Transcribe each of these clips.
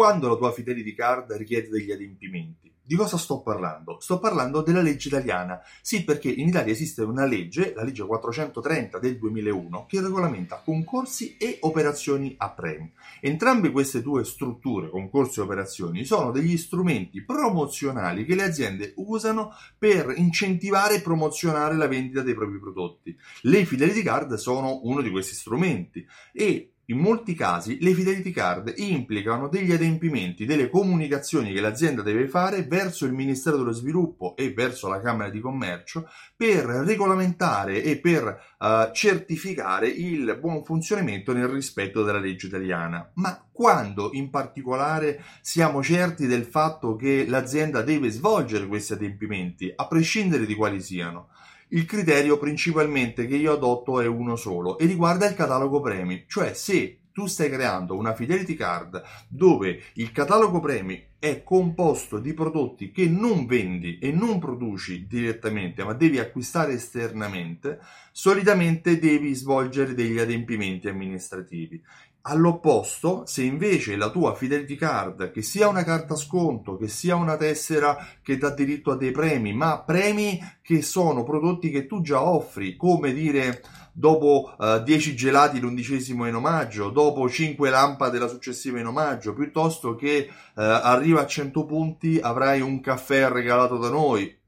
quando la tua Fidelity Card richiede degli adempimenti. Di cosa sto parlando? Sto parlando della legge italiana. Sì, perché in Italia esiste una legge, la legge 430 del 2001, che regolamenta concorsi e operazioni a premi. Entrambe queste due strutture, concorsi e operazioni, sono degli strumenti promozionali che le aziende usano per incentivare e promozionare la vendita dei propri prodotti. Le Fidelity Card sono uno di questi strumenti e in molti casi le fidelity card implicano degli adempimenti, delle comunicazioni che l'azienda deve fare verso il Ministero dello Sviluppo e verso la Camera di Commercio per regolamentare e per uh, certificare il buon funzionamento nel rispetto della legge italiana. Ma quando in particolare siamo certi del fatto che l'azienda deve svolgere questi adempimenti, a prescindere di quali siano? Il criterio principalmente che io adotto è uno solo e riguarda il catalogo premi, cioè se tu stai creando una fidelity card dove il catalogo premi è composto di prodotti che non vendi e non produci direttamente, ma devi acquistare esternamente, solitamente devi svolgere degli adempimenti amministrativi. All'opposto, se invece la tua Fidelity Card, che sia una carta sconto, che sia una tessera che dà diritto a dei premi, ma premi che sono prodotti che tu già offri, come dire dopo eh, 10 gelati l'undicesimo in omaggio, dopo 5 lampade la successiva in omaggio, piuttosto che uh, arriva a 100 punti avrai un caffè regalato da noi,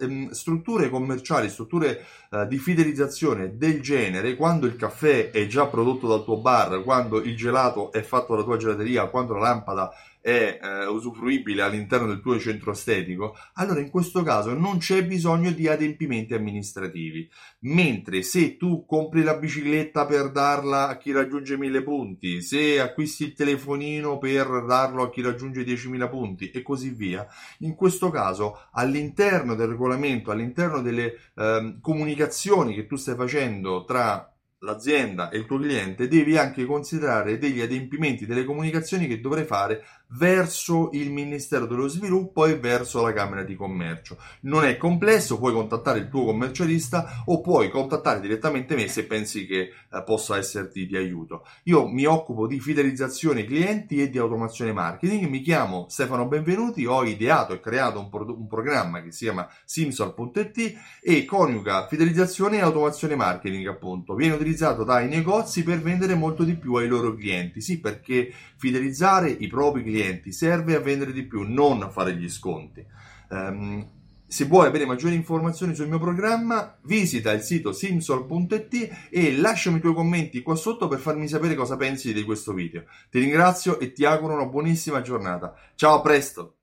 Ehm, strutture commerciali, strutture uh, di fidelizzazione del genere, quando il caffè è già prodotto dal tuo bar, quando il gelato è fatto dalla tua gelateria, quando la lampada è eh, usufruibile all'interno del tuo centro estetico, allora in questo caso non c'è bisogno di adempimenti amministrativi. Mentre se tu compri la bicicletta per darla a chi raggiunge 1000 punti, se acquisti il telefonino per darlo a chi raggiunge 10.000 punti e così via, in questo caso all'interno del regolamento, all'interno delle eh, comunicazioni che tu stai facendo tra l'azienda e il tuo cliente, devi anche considerare degli adempimenti, delle comunicazioni che dovrai fare verso il Ministero dello Sviluppo e verso la Camera di Commercio. Non è complesso, puoi contattare il tuo commercialista o puoi contattare direttamente me se pensi che eh, possa esserti di aiuto. Io mi occupo di fidelizzazione clienti e di automazione marketing, mi chiamo Stefano Benvenuti, ho ideato e creato un, pro- un programma che si chiama Simsol.it e coniuga fidelizzazione e automazione marketing appunto. Viene utilizzato dai negozi per vendere molto di più ai loro clienti, sì perché fidelizzare i propri clienti clienti, serve a vendere di più, non a fare gli sconti. Um, se vuoi avere maggiori informazioni sul mio programma, visita il sito simsol.it e lasciami i tuoi commenti qua sotto per farmi sapere cosa pensi di questo video. Ti ringrazio e ti auguro una buonissima giornata. Ciao, a presto!